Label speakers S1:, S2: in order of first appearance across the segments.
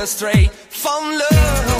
S1: astray from love.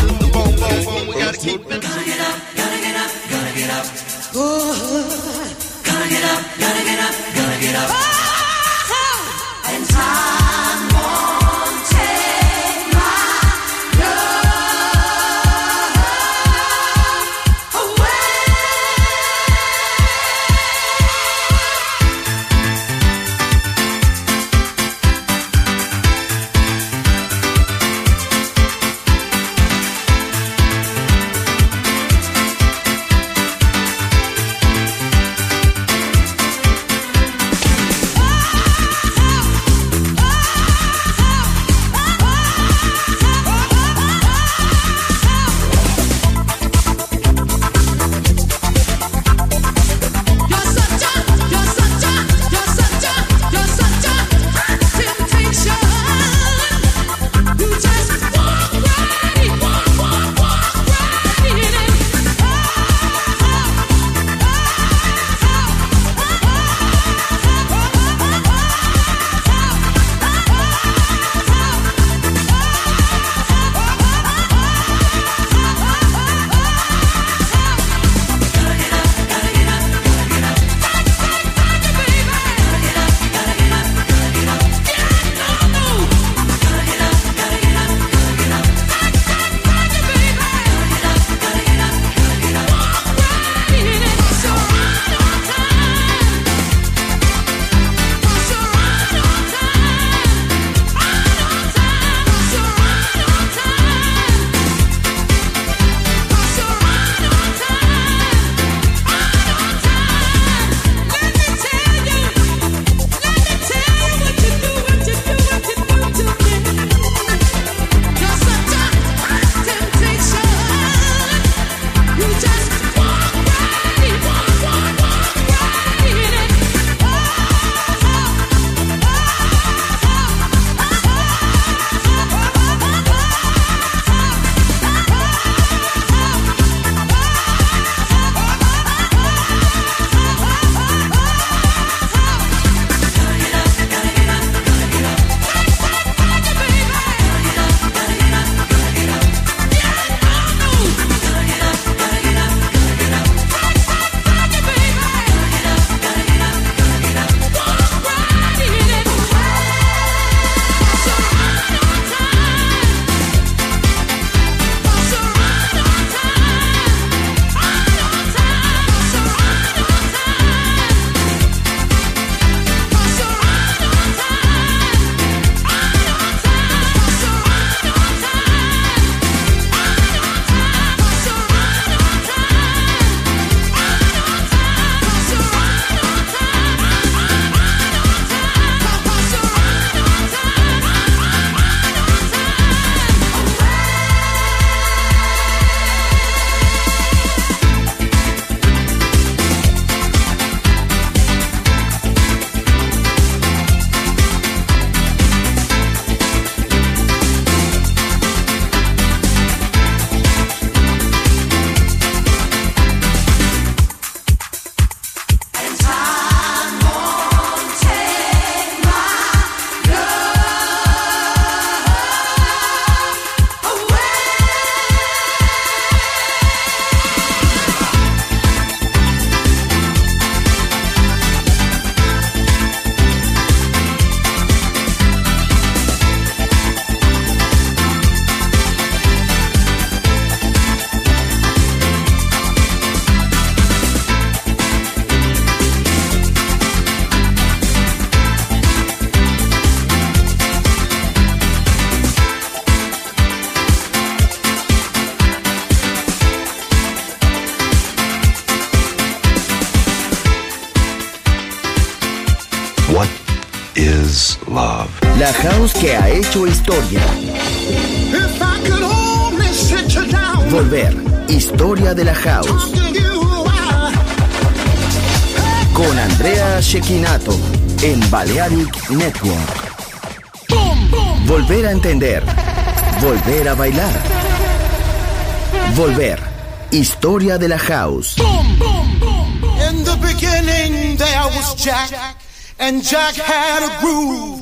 S2: Que ha hecho historia. Volver. Historia de la house. Con Andrea Shekinato en Balearic Network. Volver a entender. Volver a bailar. Volver. Historia de la house. In
S3: the beginning there was Jack, and Jack had a groove,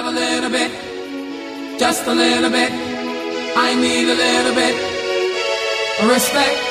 S4: A little bit. Just a little bit. I need a little bit. of Respect.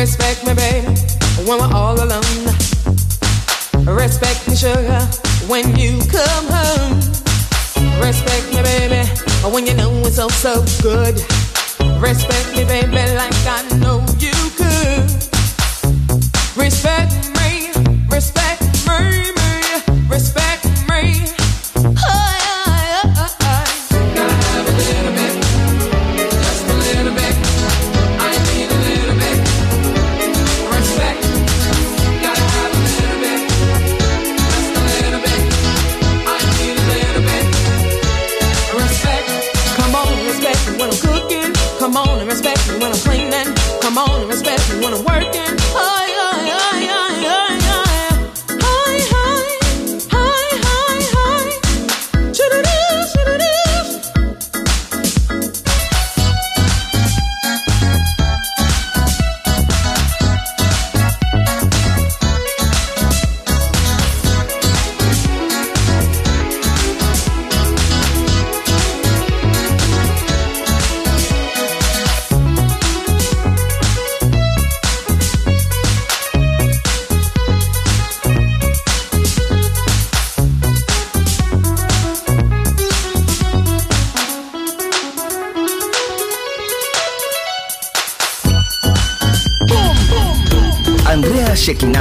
S4: Respect me, baby, when we're all alone. Respect me, sugar, when you come home. Respect me, baby, when you know it's all so good. Respect me, baby, like I know you could. Respect me, respect me, me, respect.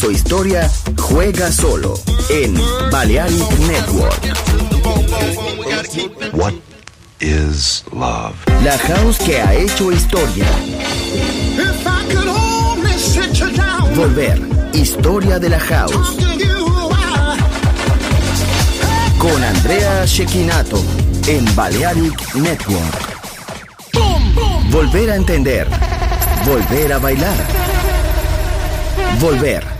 S2: Hizo historia juega solo en Balearic Network.
S5: What is love?
S2: La house que ha hecho historia. Volver, historia de la house. Con Andrea Shekinato en Balearic Network. Volver a entender. Volver a bailar. Volver.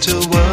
S6: to work.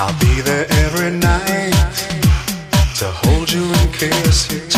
S6: I'll be there every night to hold you and kiss you.